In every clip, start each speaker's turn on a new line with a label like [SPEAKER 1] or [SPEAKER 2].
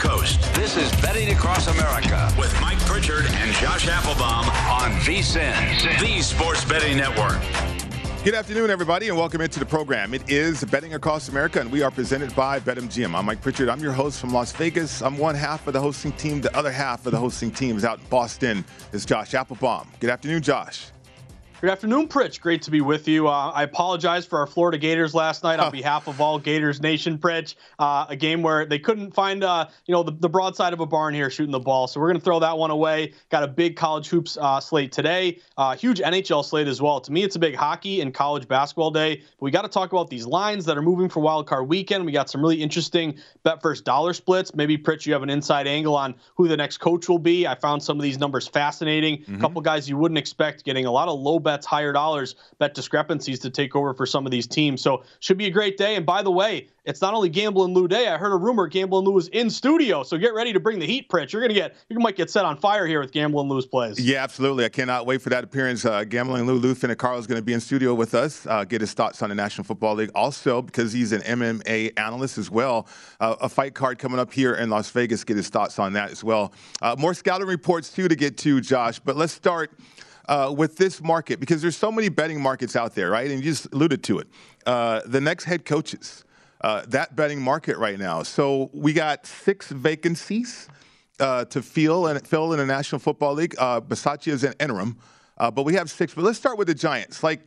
[SPEAKER 1] Coast. This is Betting Across America with Mike Pritchard and Josh Applebaum on VSIN, the Sports Betting Network.
[SPEAKER 2] Good afternoon, everybody, and welcome into the program. It is Betting Across America, and we are presented by BetMGM. I'm Mike Pritchard. I'm your host from Las Vegas. I'm one half of the hosting team. The other half of the hosting team is out in Boston. Is Josh Applebaum. Good afternoon, Josh.
[SPEAKER 3] Good afternoon, Pritch. Great to be with you. Uh, I apologize for our Florida Gators last night on behalf of all Gators Nation, Pritch. Uh, a game where they couldn't find, uh, you know, the, the, broadside of a barn here shooting the ball. So we're going to throw that one away. Got a big college hoops uh, slate today. Uh, huge NHL slate as well. To me, it's a big hockey and college basketball day. But we got to talk about these lines that are moving for Wild Card Weekend. We got some really interesting bet first dollar splits. Maybe Pritch, you have an inside angle on who the next coach will be. I found some of these numbers fascinating. Mm-hmm. A couple guys you wouldn't expect getting a lot of low bets, higher dollars bet discrepancies to take over for some of these teams. So should be a great day. And by the way, it's not only Gamble and Lou Day. I heard a rumor Gamble and Lou is in studio, so get ready to bring the heat, Pritch. You're gonna get you might get set on fire here with Gamble and Lou's plays.
[SPEAKER 2] Yeah, absolutely. I cannot wait for that appearance. Uh, Gamble and Lou Lou Finocchiaro is to be in studio with us. Uh, get his thoughts on the National Football League. Also, because he's an MMA analyst as well, uh, a fight card coming up here in Las Vegas. Get his thoughts on that as well. Uh, more scouting reports too to get to, Josh. But let's start uh, with this market because there's so many betting markets out there, right? And you just alluded to it. Uh, the next head coaches, uh, that betting market right now. So we got six vacancies uh, to fill and fill in the National Football League. Uh, Bisaccia is an interim, uh, but we have six. But let's start with the Giants. Like,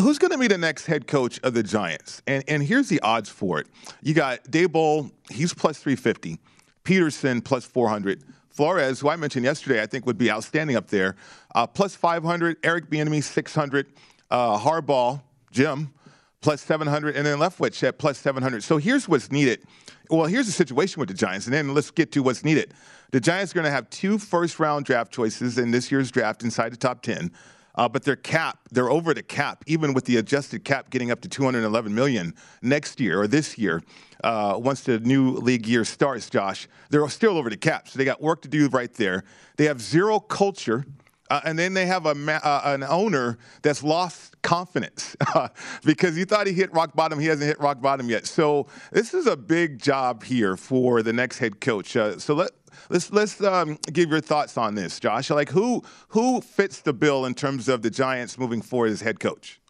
[SPEAKER 2] who's going to be the next head coach of the Giants? And and here's the odds for it. You got Daboll, he's plus 350. Peterson plus 400. Flores, who I mentioned yesterday, I think would be outstanding up there. Uh, plus 500, Eric Bieniemy 600, uh, Harbaugh, Jim, plus 700, and then Leftwich at plus 700. So here's what's needed. Well, here's the situation with the Giants, and then let's get to what's needed. The Giants are going to have two first round draft choices in this year's draft inside the top 10. Uh, but their cap, they're over the cap, even with the adjusted cap getting up to 211 million next year or this year. Uh, once the new league year starts, Josh, they're still over the cap, so they got work to do right there. They have zero culture. Uh, and then they have a ma- uh, an owner that's lost confidence because he thought he hit rock bottom. He hasn't hit rock bottom yet. So this is a big job here for the next head coach. Uh, so let let's let's um, give your thoughts on this, Josh. Like who who fits the bill in terms of the Giants moving forward as head coach?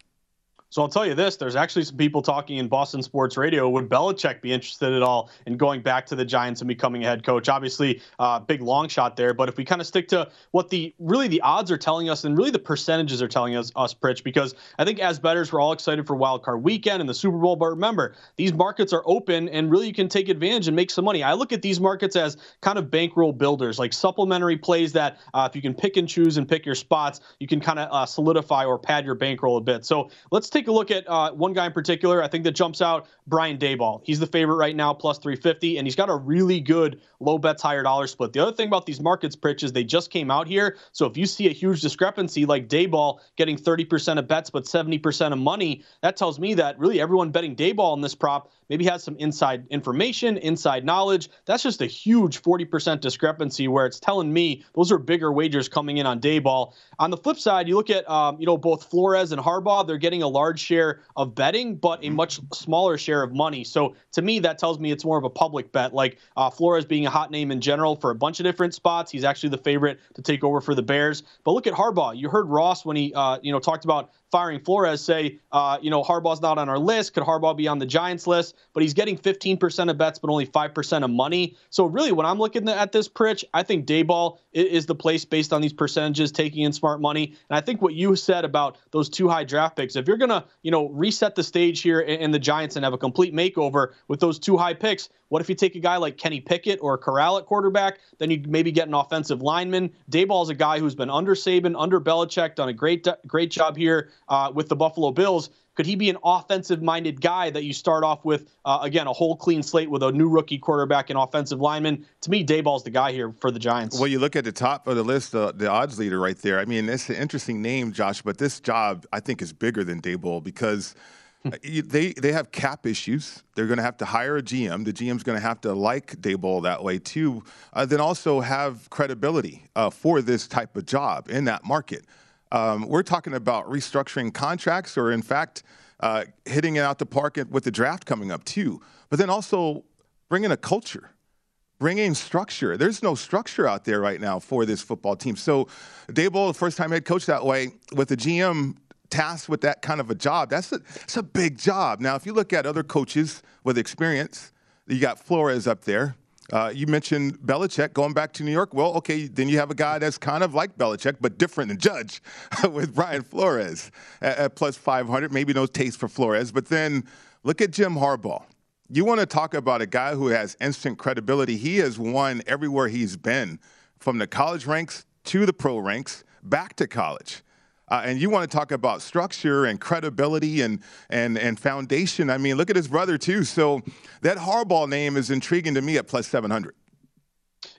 [SPEAKER 3] So I'll tell you this: there's actually some people talking in Boston sports radio. Would Belichick be interested at all in going back to the Giants and becoming a head coach? Obviously, uh, big long shot there. But if we kind of stick to what the really the odds are telling us, and really the percentages are telling us, us Pritch, because I think as bettors we're all excited for Wild Card Weekend and the Super Bowl. But remember, these markets are open, and really you can take advantage and make some money. I look at these markets as kind of bankroll builders, like supplementary plays that uh, if you can pick and choose and pick your spots, you can kind of uh, solidify or pad your bankroll a bit. So let's take a look at uh, one guy in particular. I think that jumps out Brian Daboll. He's the favorite right now, plus 350, and he's got a really good low bets, higher dollar split. The other thing about these markets, Pritch, is they just came out here. So if you see a huge discrepancy like Daboll getting 30% of bets but 70% of money, that tells me that really everyone betting Daboll in this prop maybe has some inside information, inside knowledge. That's just a huge 40% discrepancy where it's telling me those are bigger wagers coming in on Daboll. On the flip side, you look at um, you know both Flores and Harbaugh, they're getting a large share of betting, but a much smaller share of money. So to me, that tells me it's more of a public bet. Like uh, Flores being a hot name in general for a bunch of different spots. He's actually the favorite to take over for the Bears. But look at Harbaugh. You heard Ross when he uh, you know talked about firing Flores say, uh, you know, Harbaugh's not on our list. Could Harbaugh be on the Giants list? But he's getting 15% of bets, but only 5% of money. So really, when I'm looking at this, Pritch, I think Daboll is the place based on these percentages, taking in smart money. And I think what you said about those two high draft picks, if you're gonna, you know, reset the stage here in the Giants and have a complete makeover with those two high picks, what if you take a guy like Kenny Pickett or Corral at quarterback? Then you maybe get an offensive lineman. Daboll is a guy who's been under Saban, under Belichick, done a great great job here uh, with the Buffalo Bills. Could he be an offensive minded guy that you start off with, uh, again, a whole clean slate with a new rookie quarterback and offensive lineman? To me, Daboll's the guy here for the Giants.
[SPEAKER 2] Well, you look at the top of the list, uh, the odds leader right there. I mean, it's an interesting name, Josh, but this job, I think, is bigger than Daboll because – uh, they they have cap issues. They're going to have to hire a GM. The GM's going to have to like Daboll that way too. Uh, then also have credibility uh, for this type of job in that market. Um, we're talking about restructuring contracts, or in fact, uh, hitting it out the park with the draft coming up too. But then also bringing a culture bringing structure. There's no structure out there right now for this football team. So, Daboll, the first time head coach that way, with the GM tasked with that kind of a job, that's a, that's a big job. Now, if you look at other coaches with experience, you got Flores up there. Uh, you mentioned Belichick going back to New York. Well, okay, then you have a guy that's kind of like Belichick, but different than Judge with Brian Flores at, at plus 500. Maybe no taste for Flores. But then look at Jim Harbaugh. You want to talk about a guy who has instant credibility. He has won everywhere he's been, from the college ranks to the pro ranks, back to college. Uh, and you want to talk about structure and credibility and, and, and foundation. I mean, look at his brother, too. So that Harbaugh name is intriguing to me at plus 700.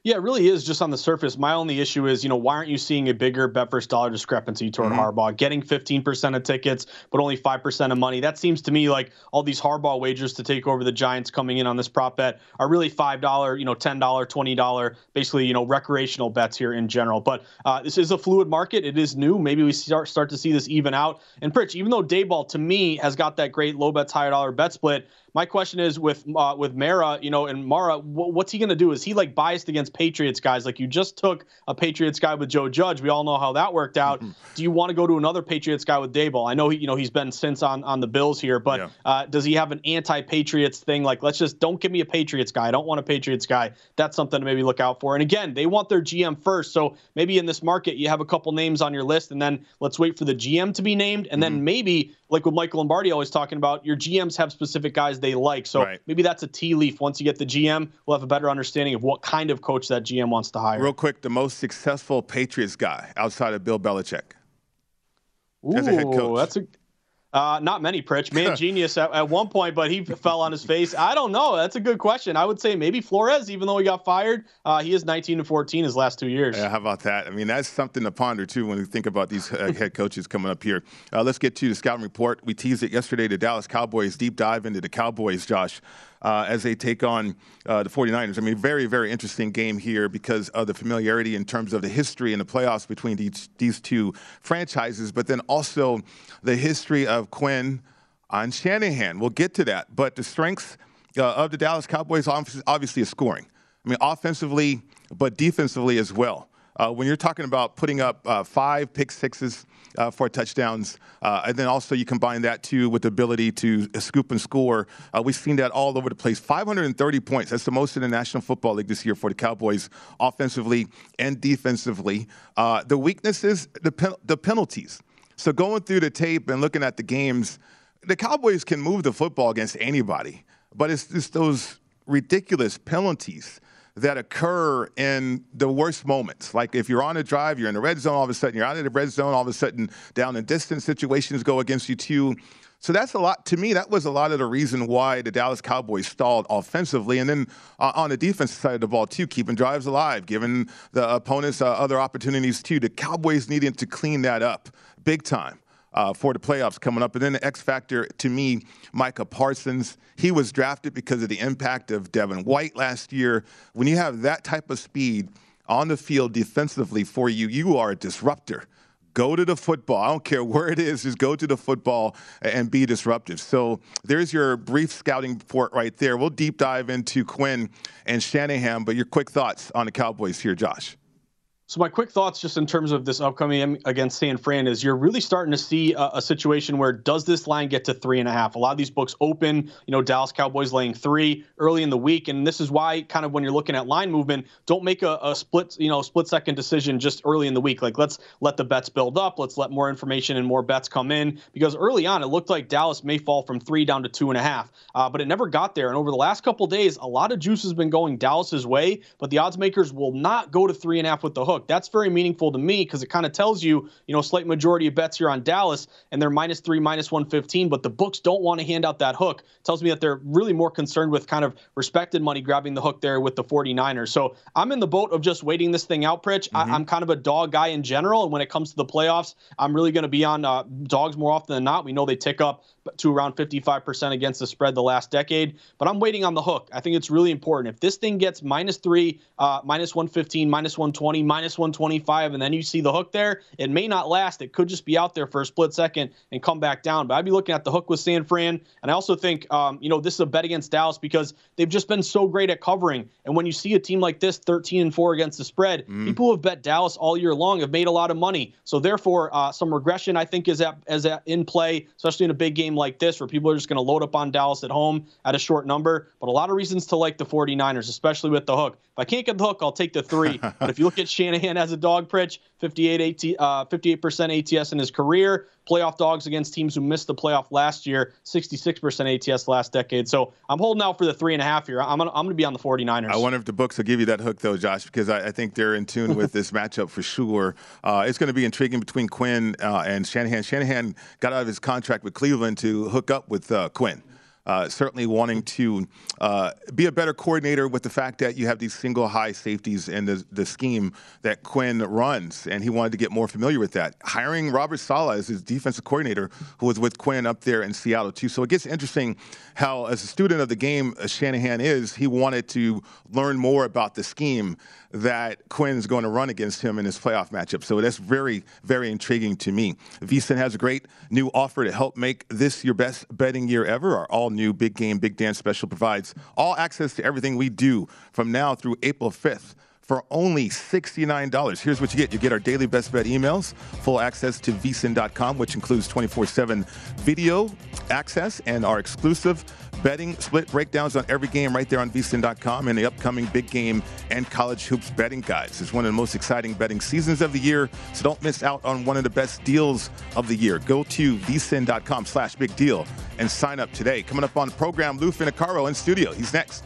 [SPEAKER 3] Yeah, it really is just on the surface. My only issue is, you know, why aren't you seeing a bigger bet versus dollar discrepancy toward mm-hmm. Harbaugh? Getting 15% of tickets, but only 5% of money. That seems to me like all these Harbaugh wagers to take over the Giants coming in on this prop bet are really $5, you know, $10, $20, basically, you know, recreational bets here in general. But uh, this is a fluid market. It is new. Maybe we start, start to see this even out. And Pritch, even though Daboll to me, has got that great low bets, high dollar bet split, my question is with uh, with Mara, you know, and Mara, w- what's he going to do? Is he like biased against Patriots guys? Like you just took a Patriots guy with Joe Judge. We all know how that worked out. Mm-hmm. Do you want to go to another Patriots guy with Daboll? I know he, you know, he's been since on on the Bills here, but yeah. uh, does he have an anti-Patriots thing? Like, let's just don't give me a Patriots guy. I don't want a Patriots guy. That's something to maybe look out for. And again, they want their GM first, so maybe in this market you have a couple names on your list, and then let's wait for the GM to be named, and mm-hmm. then maybe like with Michael Lombardi always talking about, your GMs have specific guys they like. So right. maybe that's a tea leaf. Once you get the GM, we'll have a better understanding of what kind of coach that GM wants to hire.
[SPEAKER 2] Real quick, the most successful Patriots guy outside of Bill Belichick.
[SPEAKER 3] Ooh, as a head coach. that's a uh, not many, Pritch. Man genius at, at one point, but he fell on his face. I don't know. That's a good question. I would say maybe Flores, even though he got fired. Uh, he is 19 and 14 his last two years.
[SPEAKER 2] Yeah, how about that? I mean, that's something to ponder, too, when we think about these uh, head coaches coming up here. Uh, let's get to the scouting report. We teased it yesterday, the Dallas Cowboys deep dive into the Cowboys, Josh uh, as they take on uh, the 49ers. I mean, very, very interesting game here because of the familiarity in terms of the history and the playoffs between these, these two franchises, but then also the history of Quinn on Shanahan. We'll get to that. But the strength uh, of the Dallas Cowboys obviously is scoring. I mean, offensively, but defensively as well. Uh, when you're talking about putting up uh, five pick sixes uh, for touchdowns, uh, and then also you combine that too with the ability to scoop and score. Uh, we've seen that all over the place. 530 points. That's the most in the National Football League this year for the Cowboys, offensively and defensively. Uh, the weaknesses, the, pen- the penalties. So going through the tape and looking at the games, the Cowboys can move the football against anybody, but it's just those ridiculous penalties that occur in the worst moments. Like if you're on a drive, you're in the red zone, all of a sudden you're out of the red zone, all of a sudden down and distance situations go against you too. So that's a lot to me. That was a lot of the reason why the Dallas Cowboys stalled offensively, and then uh, on the defensive side of the ball too, keeping drives alive, giving the opponents uh, other opportunities too. The Cowboys needed to clean that up big time uh, for the playoffs coming up. And then the X factor to me, Micah Parsons. He was drafted because of the impact of Devin White last year. When you have that type of speed on the field defensively for you, you are a disruptor Go to the football. I don't care where it is. Just go to the football and be disruptive. So there's your brief scouting report right there. We'll deep dive into Quinn and Shanahan, but your quick thoughts on the Cowboys here, Josh.
[SPEAKER 3] So my quick thoughts, just in terms of this upcoming against San Fran, is you're really starting to see a, a, situation where does this line get to three and a half? A lot of these books open, you know, Dallas Cowboys laying three early in the week, and this is why, kind of, when you're looking at line movement, don't make a, a split, you know, split second decision just early in the week. Like let's let the bets build up, let's let more information and more bets come in, because early on it looked like Dallas may fall from three down to two and a half, uh, but it never got there. And over the last couple days, a lot of juice has been going Dallas's way, but the odds makers will not go to three and a half with the hook. That's very meaningful meaningful to me because it kind of tells you, you know, slight majority of bets here on Dallas and they're minus three, minus 115, but the books don't want to hand out that hook. It tells me that they're really more concerned with kind of respected money grabbing the hook there with the 49ers. So I'm in the boat of just waiting this thing out, Pritch. Mm-hmm. I, am kind of a dog guy in general. And when it comes to the playoffs, I'm really going to be on uh, dogs more often than not. We know they tick up to around 55% against the spread the last decade. But I'm waiting on the hook. I think it's really important. If this thing gets minus three, uh, minus 115, minus 120, minus 125, and then you see the hook there, it may not last. It could just be out there for a split second and come back down. But I'd be looking at the hook with San Fran. And I also think, um, you know, this is a bet against Dallas because they've just been so great at covering. And when you see a team like this, 13 and 4 against the spread, mm. people who have bet Dallas all year long have made a lot of money. So therefore, uh, some regression I think is at, is at in play, especially in a big game like this where people are just going to load up on Dallas at home at a short number. But a lot of reasons to like the 49ers, especially with the hook. If I can't get the hook, I'll take the three. but if you look at Shanahan as a dog Pritch, 58 AT, uh, 58% ATS in his career, playoff dogs against teams who missed the playoff last year, 66% ATS last decade. So I'm holding out for the three and a half here. I'm gonna, I'm gonna be on the 49ers.
[SPEAKER 2] I wonder if the books will give you that hook though, Josh, because I, I think they're in tune with this matchup for sure. Uh, it's going to be intriguing between Quinn uh, and Shanahan. Shanahan got out of his contract with Cleveland to hook up with uh, Quinn uh, certainly wanting to uh, be a better coordinator with the fact that you have these single high safeties in the, the scheme that Quinn runs, and he wanted to get more familiar with that. Hiring Robert Saleh as his defensive coordinator, who was with Quinn up there in Seattle too. So it gets interesting how, as a student of the game, Shanahan is, he wanted to learn more about the scheme that Quinn's going to run against him in his playoff matchup. So that's very, very intriguing to me. VSIN has a great new offer to help make this your best betting year ever. Our all new Big Game, Big Dance special provides all access to everything we do from now through April 5th for only $69. Here's what you get. You get our daily best bet emails, full access to vsin.com, which includes 24-7 video access and our exclusive betting split breakdowns on every game right there on vsin.com and the upcoming big game and college hoops betting guides. It's one of the most exciting betting seasons of the year, so don't miss out on one of the best deals of the year. Go to vsin.com slash big deal and sign up today. Coming up on the program, Lou Finocchiaro in studio. He's next.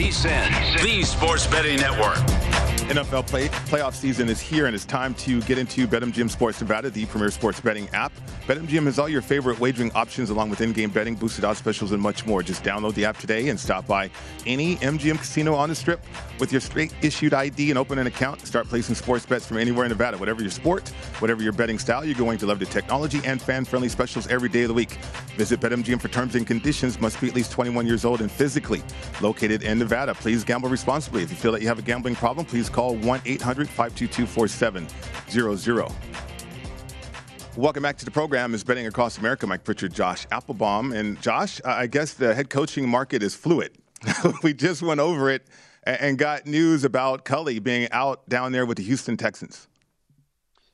[SPEAKER 1] VSIN, the Sports Betting Network.
[SPEAKER 2] NFL play, playoff season is here, and it's time to get into BetMGM Sports Nevada, the premier sports betting app. BetMGM has all your favorite wagering options, along with in-game betting, boosted odds specials, and much more. Just download the app today and stop by any MGM casino on the Strip with your straight-issued ID and open an account. Start placing sports bets from anywhere in Nevada. Whatever your sport, whatever your betting style, you're going to love the technology and fan-friendly specials every day of the week. Visit BetMGM for terms and conditions. Must be at least 21 years old and physically located in Nevada. Please gamble responsibly. If you feel that you have a gambling problem, please call 1 800 522 47 0 0. Welcome back to the program. Is Betting Across America. Mike Pritchard, Josh Applebaum. And Josh, I guess the head coaching market is fluid. we just went over it and got news about Culley being out down there with the Houston Texans.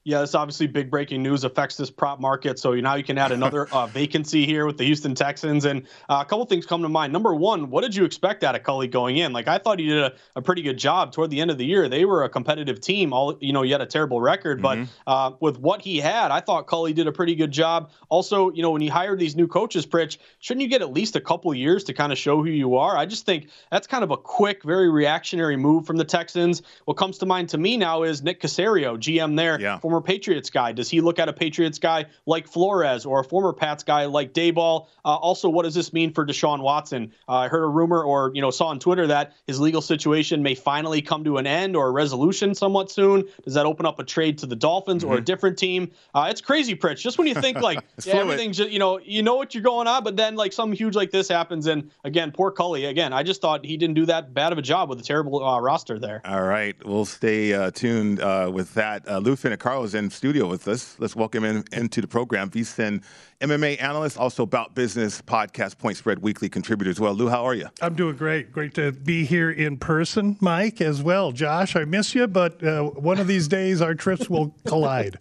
[SPEAKER 3] Yeah, this obviously big breaking news affects this prop market. So now you can add another uh, vacancy here with the Houston Texans. And uh, a couple things come to mind. Number one, what did you expect out of Culley going in? Like I thought he did a, a, pretty good job toward the end of the year. They were a competitive team. All you know, he had a terrible record, mm-hmm. but uh, with what he had, I thought Culley did a pretty good job. Also, you know, when you hire these new coaches, Pritch, shouldn't you get at least a couple years to kind of show who you are? I just think that's kind of a quick, very reactionary move from the Texans. What comes to mind to me now is Nick Caserio, GM there, yeah. former Patriots guy. Does he look at a Patriots guy like Flores or a former Pats guy like Daboll? Uh, also, what does this mean for Deshaun Watson? Uh, I heard a rumor or you know saw on Twitter that his legal situation may finally come to an end or a resolution somewhat soon. Does that open up a trade to the Dolphins mm-hmm. or a mm-hmm. different team? Uh, it's crazy, Pritch. Just when you think like yeah, everything's just, you know you know what you're going on, but then like something huge like this happens, and again, poor Culley. Again, I just thought he didn't do that bad of a job with a terrible uh, roster there.
[SPEAKER 2] All right, we'll stay uh, tuned uh, with that. Uh, Lou Finocchiaro is in studio with us. Let's welcome him into the program. VSIN MMA analyst, also About Business podcast, Point Spread Weekly contributor as well. Lou, how are you?
[SPEAKER 4] I'm doing great. Great to be here in person, Mike, as well. Josh, I miss you, but uh, one of these days our trips will collide.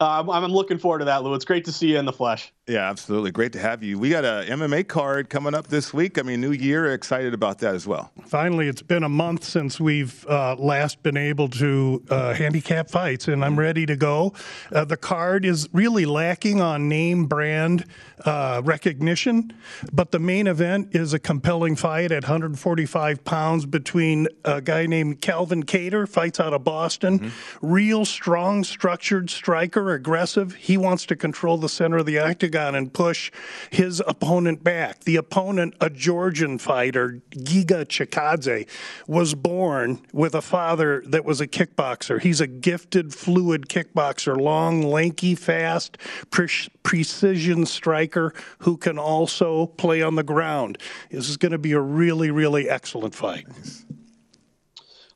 [SPEAKER 3] Uh, I'm, I'm looking forward to that, Lou. It's great to see you in the flesh.
[SPEAKER 2] Yeah, absolutely. Great to have you. We got a MMA card coming up this week. I mean, new year. Excited about that as well.
[SPEAKER 4] Finally, it's been a month since we've uh, last been able to uh, handicap fights, and I'm ready to go. Uh, the card is really lacking on name brand uh, recognition, but the main event is a compelling fight at 145 pounds between a guy named Calvin Kattar, fights out of Boston. Mm-hmm. Real strong, structured striker, aggressive. He wants to control the center of the octagon and push his opponent back. The opponent, a Georgian fighter, Giga Chikadze, was born with a father that was a kickboxer. He's a gifted, fluid kickboxer, long, lanky, fast, pre- precision striker who can also play on the ground. This is going to be a really, really excellent fight.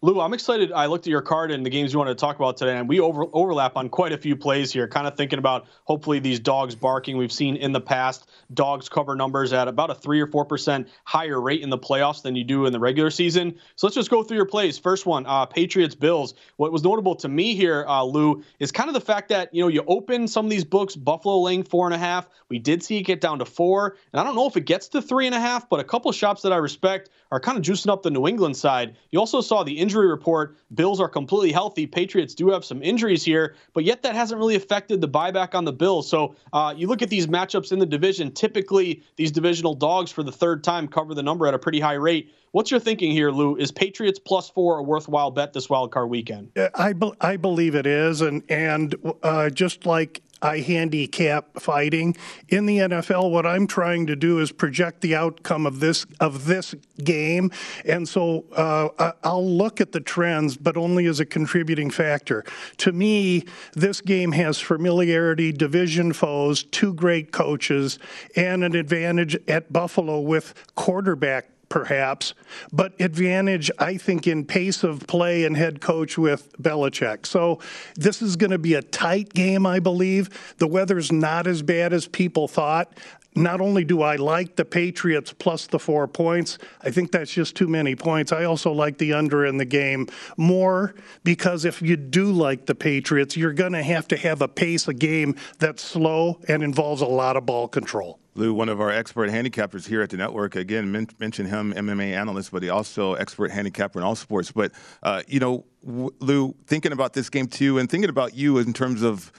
[SPEAKER 3] Lou, I'm excited. I looked at your card and the games you wanted to talk about today, and we over, overlap on quite a few plays here. Kind of thinking about hopefully these dogs barking. We've seen in the past dogs cover numbers at about a three or four percent higher rate in the playoffs than you do in the regular season. So let's just go through your plays. First one, uh, Patriots Bills. What was notable to me here, uh, Lou, is kind of the fact that you know you open some of these books. Buffalo laying four and a half. We did see it get down to four, and I don't know if it gets to three and a half, but a couple shops that I respect are kind of juicing up the New England side. You also saw the injury report. Bills are completely healthy. Patriots do have some injuries here, but yet that hasn't really affected the buyback on the Bills. So uh, you look at these matchups in the division. Typically, these divisional dogs for the third time cover the number at a pretty high rate. What's your thinking here, Lou? Is Patriots plus four a worthwhile bet this wild card weekend?
[SPEAKER 4] I, be- I believe it is, and and uh, just like I handicap fighting. In the NFL, what I'm trying to do is project the outcome of this of this game, and so uh, I'll look at the trends, but only as a contributing factor. To me, this game has familiarity, division foes, two great coaches, and an advantage at Buffalo with quarterback perhaps, but advantage, I think, in pace of play and head coach with Belichick. So this is going to be a tight game, I believe. The weather's not as bad as people thought. Not only do I like the Patriots plus the four points, I think that's just too many points. I also like the under in the game more because if you do like the Patriots, you're going to have to have a pace, a game that's slow and involves a lot of ball control.
[SPEAKER 2] Lou, one of our expert handicappers here at the network, again, men- mention him, MMA analyst, but he also expert handicapper in all sports. But, uh, you know, w- Lou, thinking about this game too, and thinking about you in terms of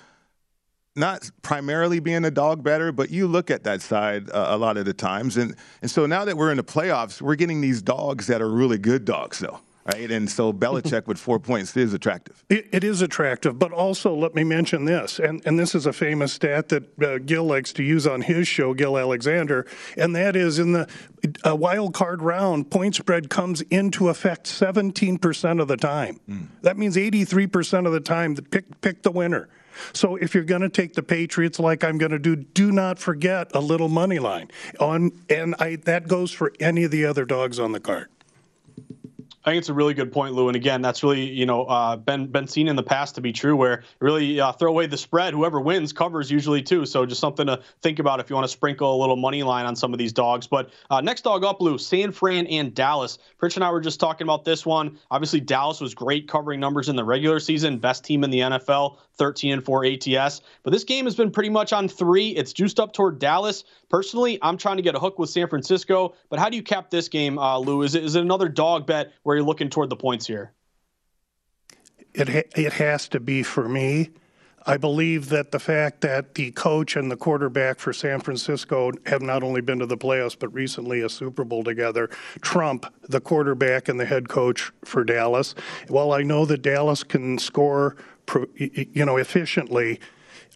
[SPEAKER 2] not primarily being a dog better, but you look at that side uh, a lot of the times. And, and so now that we're in the playoffs, we're getting these dogs that are really good dogs, though right? And so Belichick with four points is attractive.
[SPEAKER 4] It, it is attractive, but also let me mention this, and, and this is a famous stat that uh, Gill likes to use on his show, Gill Alexander, and that is in the uh, wild card round, point spread comes into effect 17% of the time. Mm. That means 83% of the time, pick, pick the winner. So if you're going to take the Patriots like I'm going to do, do not forget a little money line on, and I, that goes for any of the other dogs on the card.
[SPEAKER 3] I think it's a really good point, Lou. And again, that's really you know uh, been been seen in the past to be true, where really uh, throw away the spread. Whoever wins covers usually too. So just something to think about if you want to sprinkle a little money line on some of these dogs. But uh, next dog up, Lou, San Fran and Dallas. Pritch and I were just talking about this one. Obviously, Dallas was great covering numbers in the regular season, best team in the NFL, 13 and 4 ATS. But this game has been pretty much on three. It's juiced up toward Dallas. Personally, I'm trying to get a hook with San Francisco. But how do you cap this game, uh, Lou? Is it, is it another dog bet where where you're looking toward the points here?
[SPEAKER 4] It ha- it has to be for me. I believe that the fact that the coach and the quarterback for San Francisco have not only been to the playoffs but recently a Super Bowl together trump the quarterback and the head coach for Dallas. While I know that Dallas can score, you know, efficiently,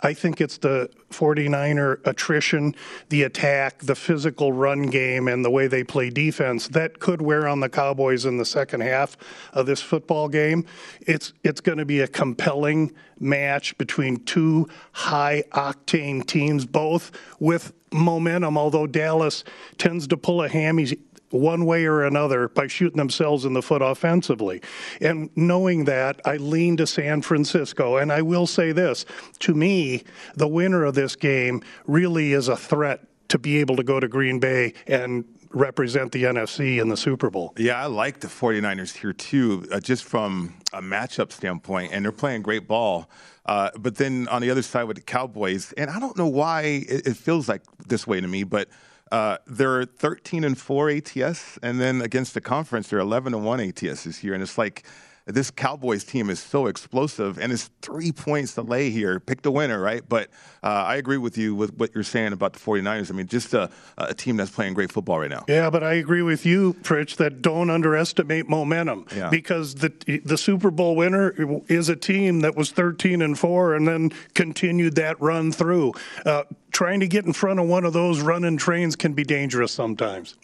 [SPEAKER 4] I think it's the 49er attrition, the attack, the physical run game, and the way they play defense that could wear on the Cowboys in the second half of this football game. It's it's going to be a compelling match between two high octane teams, both with momentum. Although Dallas tends to pull a hammy one way or another by shooting themselves in the foot offensively. And knowing that, I lean to San Francisco. And I will say this to me, the winner of this game really is a threat to be able to go to Green Bay and represent the NFC in the Super Bowl.
[SPEAKER 2] Yeah, I like the 49ers here too, uh, just from a matchup standpoint, and they're playing great ball. Uh, but then on the other side with the Cowboys, and I don't know why it, it feels like this way to me, but uh, they're 13 and 4 ATS, and then against the conference, they're 11 and 1 ATS this year. And it's like this Cowboys team is so explosive, and it's three points to lay here. Pick the winner, right? But uh, I agree with you with what you're saying about the 49ers. I mean, just a, a, team that's playing great football right now.
[SPEAKER 4] Yeah, but I agree with you, Pritch, that don't underestimate momentum yeah. because the the Super Bowl winner is a team that was 13 and four and then continued that run through. Uh, trying to get in front of one of those running trains can be dangerous sometimes.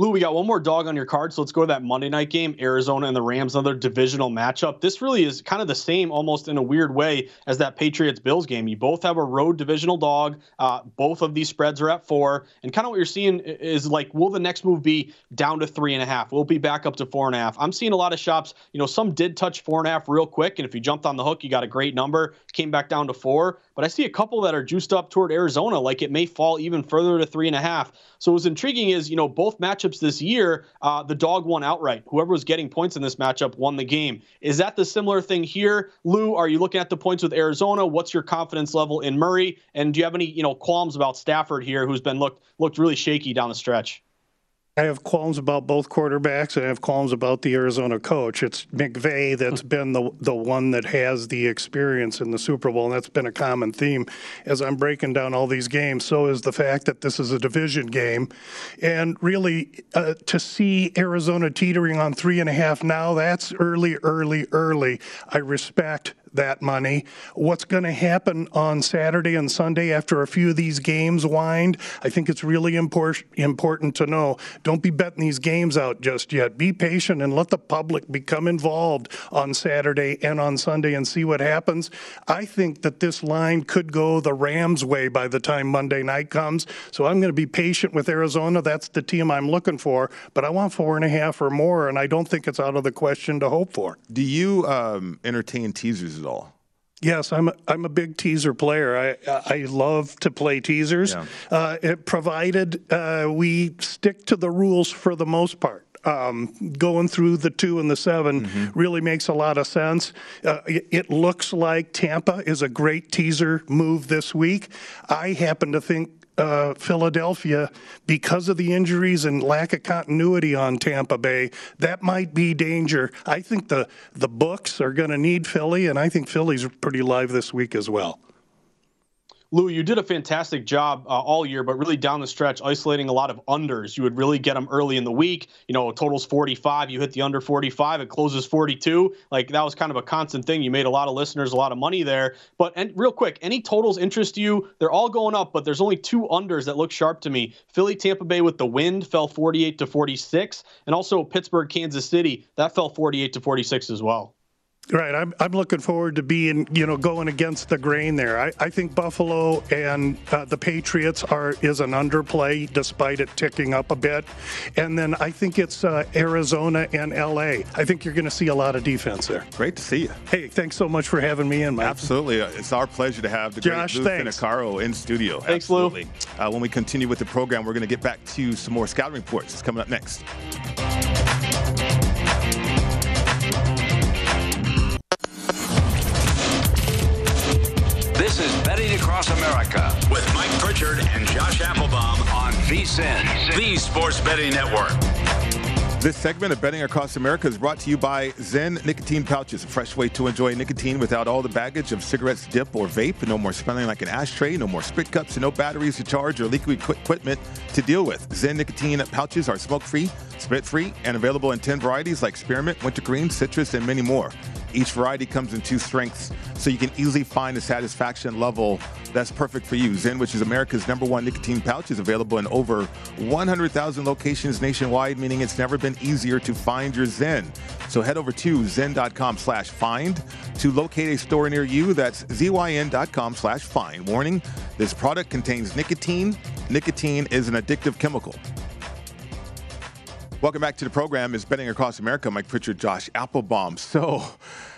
[SPEAKER 3] Lou, we got one more dog on your card, so let's go to that Monday night game, Arizona and the Rams, another divisional matchup. This really is kind of the same, almost in a weird way, as that Patriots Bills game. You both have a road divisional dog. Uh, both of these spreads are at four, and kind of what you're seeing is like, will the next move be down to three and a half? Will it be back up to four and a half? I'm seeing a lot of shops. You know, some did touch four and a half real quick, and if you jumped on the hook, you got a great number. Came back down to four, but I see a couple that are juiced up toward Arizona, like it may fall even further to three and a half. So what's intriguing is, you know, both matchups this year, uh, the dog won outright. Whoever was getting points in this matchup won the game. Is that the similar thing here, Lou? Are you looking at the points with Arizona? What's your confidence level in Murray? And do you have any, you know, qualms about Stafford here, who's been looked looked really shaky down the stretch?
[SPEAKER 4] I have qualms about both quarterbacks, and I have qualms about the Arizona coach. It's McVay that's been the the one that has the experience in the Super Bowl, and that's been a common theme as I'm breaking down all these games. So is the fact that this is a division game, and really uh, to see Arizona teetering on three and a half now, that's early, early, early. I respect that money. What's going to happen on Saturday and Sunday after a few of these games wind? I think it's really import- important to know. Don't be betting these games out just yet. Be patient and let the public become involved on Saturday and on Sunday and see what happens. I think that this line could go the Rams' way by the time Monday night comes. So I'm going to be patient with Arizona. That's the team I'm looking for. But I want four and a half or more, and I don't think it's out of the question to hope for.
[SPEAKER 2] Do you um, entertain teasers? At all?
[SPEAKER 4] Yes, I'm a, I'm a big teaser player. I I love to play teasers, yeah. uh, it, provided uh, we stick to the rules for the most part. Um, going through the two and the 7 mm-hmm. really makes a lot of sense. Uh, it, it, looks like Tampa is a great teaser move this week. I happen to think uh, Philadelphia because of the injuries and lack of continuity on Tampa Bay. That might be danger. I think the the books are going to need Philly, and I think Philly's pretty live this week as well.
[SPEAKER 3] Lou, you did a fantastic job uh, all year, but really down the stretch, isolating a lot of unders. You would really get them early in the week. You know, totals 45. You hit the under 45. It closes 42. Like that was kind of a constant thing. You made a lot of listeners a lot of money there. But and real quick, any totals interest you? They're all going up, but there's only two unders that look sharp to me. Philly, Tampa Bay with the wind fell 48 to 46, and also Pittsburgh, Kansas City that fell 48 to 46 as well.
[SPEAKER 4] Right. I'm, I'm looking forward to being, you know, going against the grain there. I, I think Buffalo and uh, the Patriots are is an underplay despite it ticking up a bit. And then I think it's uh, Arizona and LA. I think you're going to see a lot of defense there.
[SPEAKER 2] Great to see you.
[SPEAKER 4] Hey, thanks so much for having me in, Mike.
[SPEAKER 2] Absolutely. Uh, it's our pleasure to have the
[SPEAKER 4] Josh,
[SPEAKER 2] great Lou
[SPEAKER 4] thanks.
[SPEAKER 2] Finocchiaro in studio.
[SPEAKER 3] Thanks,
[SPEAKER 2] Absolutely. Uh, when we continue with the program, we're going to get back to some more scouting reports. It's coming up next.
[SPEAKER 1] Across America with Mike Pritchard and Josh Applebaum on VSIN, the Sports Betting Network.
[SPEAKER 2] This segment of Betting Across America is brought to you by ZYN Nicotine Pouches, a fresh way to enjoy nicotine without all the baggage of cigarettes, dip, or vape. No more smelling like an ashtray, no more spit cups, and no batteries to charge or leaky equipment to deal with. ZYN Nicotine Pouches are smoke free, spit free, and available in 10 varieties like spearmint, wintergreen, citrus, and many more. Each variety comes in two strengths, so you can easily find a satisfaction level that's perfect for you. ZYN, which is America's number one nicotine pouch, is available in over 100,000 locations nationwide, meaning it's never been easier to find your ZYN. So head over to zyn.com slash find to locate a store near you. That's zyn.com slash find. Warning, this product contains nicotine. Nicotine is an addictive chemical. Welcome back to the program. Is Betting Across America. Mike Pritchard, Josh Applebaum. So,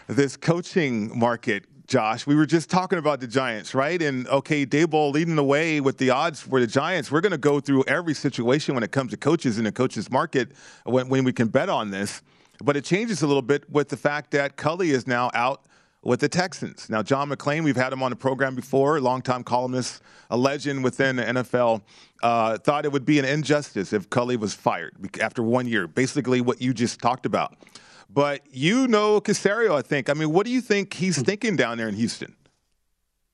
[SPEAKER 2] this coaching market, Josh, we were just talking about the Giants, right? And okay, Daboll leading the way with the odds for the Giants. We're going to go through every situation when it comes to coaches in the coaches market when, when we can bet on this. But it changes a little bit with the fact that Culley is now out with the Texans. Now, John McClain, we've had him on the program before, longtime columnist, a legend within the NFL, uh, thought it would be an injustice if Culley was fired after one year. Basically, what you just talked about. But you know Caserio, I think. I mean, what do you think he's thinking down there in Houston?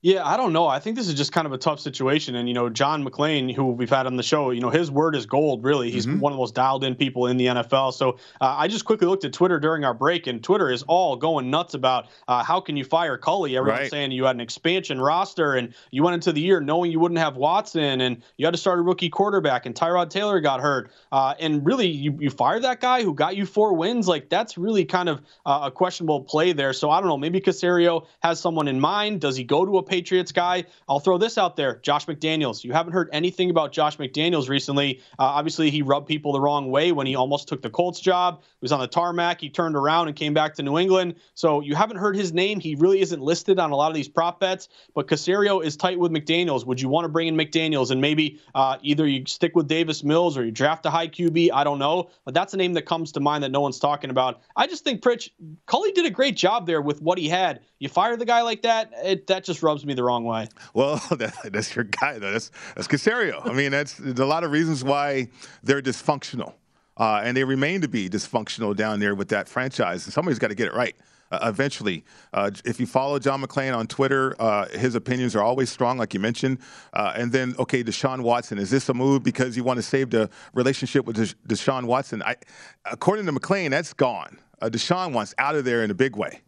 [SPEAKER 3] Yeah, I don't know. I think this is just kind of a tough situation. And, you know, John McClain, who we've had on the show, you know, his word is gold, really. He's
[SPEAKER 2] Mm-hmm.
[SPEAKER 3] one of the most dialed in people in the NFL. So uh, I just quickly looked at Twitter during our break, and Twitter is all going nuts about uh, how can you fire Culley? Everyone's
[SPEAKER 2] Right.
[SPEAKER 3] saying you had an expansion roster and you went into the year knowing you wouldn't have Watson and you had to start a rookie quarterback and Tyrod Taylor got hurt. Uh, and really, you, you fired that guy who got you four wins. Like, that's really kind of uh, a questionable play there. So I don't know. Maybe Caserio has someone in mind. Does he go to a Patriots guy? I'll throw this out there Josh McDaniels. You haven't heard anything about Josh McDaniels recently. Uh, obviously, he rubbed people the wrong way when he almost took the Colts job. He was on the tarmac. He turned around and came back to New England. So you haven't heard his name. He really isn't listed on a lot of these prop bets. But Caserio is tight with McDaniels. Would you want to bring in McDaniels and maybe uh, either you stick with Davis Mills or you draft a high QB? I don't know. But that's a name that comes to mind that no one's talking about. I just think Pritch, Culley did a great job there with what he had. You fire the guy like that, it, that just rubs me the wrong way.
[SPEAKER 2] Well, that, that's your guy, though. That's, that's Caserio. I mean, that's there's a lot of reasons why they're dysfunctional. Uh, and they remain to be dysfunctional down there with that franchise. Somebody's got to get it right uh, eventually. Uh, if you follow John McClain on Twitter, uh, his opinions are always strong, like you mentioned. Uh, and then, okay, Deshaun Watson, is this a move because you want to save the relationship with Deshaun Watson? I, according to McClain, that's gone. Uh, Deshaun wants out of there in a big way.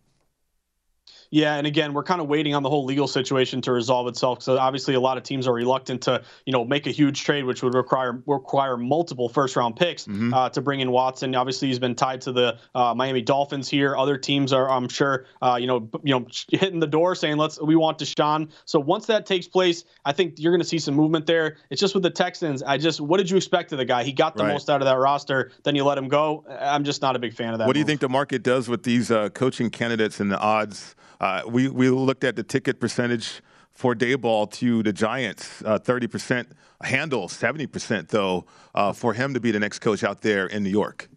[SPEAKER 3] Yeah, and again, we're kind of waiting on the whole legal situation to resolve itself. So obviously, a lot of teams are reluctant to, you know, make a huge trade, which would require require multiple first round picks uh, to bring in Watson. Obviously, he's been tied to the uh, Miami Dolphins here. Other teams are, I'm sure, uh, you know, you know, hitting the door saying let's we want Deshaun. So once that takes place, I think you're going to see some movement there. It's just with the Texans. I just, what did you expect of the guy? He got the
[SPEAKER 2] Right.
[SPEAKER 3] most out of that roster. Then you let him go. I'm just not a big fan of that.
[SPEAKER 2] What do you think the market does with these uh, coaching candidates and the odds? Uh, we we looked at the ticket percentage for Daboll to the Giants, uh, thirty percent handle, seventy percent though uh, for him to be the next coach out there in New York.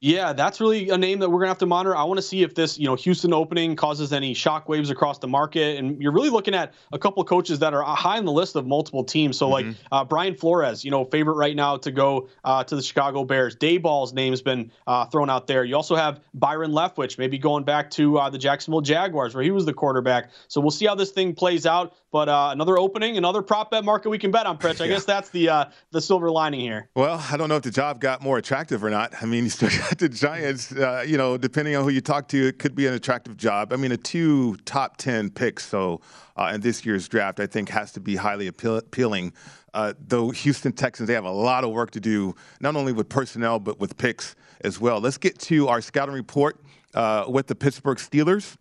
[SPEAKER 3] Yeah, that's really a name that we're gonna have to monitor. I want to see if this, you know, Houston opening causes any shockwaves across the market. And you're really looking at a couple of coaches that are high on the list of multiple teams. So like uh, Brian Flores, you know, favorite right now to go uh, to the Chicago Bears. Daboll's name's been uh, thrown out there. You also have Byron Leftwich, maybe going back to uh, the Jacksonville Jaguars where he was the quarterback. So we'll see how this thing plays out. But uh, another opening, another prop bet market we can bet on, Pritch. I guess that's the uh, the silver lining here.
[SPEAKER 2] Well, I don't know if the job got more attractive or not. I mean, you still got the Giants. Uh, you know, depending on who you talk to, it could be an attractive job. I mean, a two top ten picks, so uh, in this year's draft, I think has to be highly appeal- appealing. Uh, though Houston Texans, they have a lot of work to do, not only with personnel but with picks as well. Let's get to our scouting report. uh, with the Pittsburgh Steelers.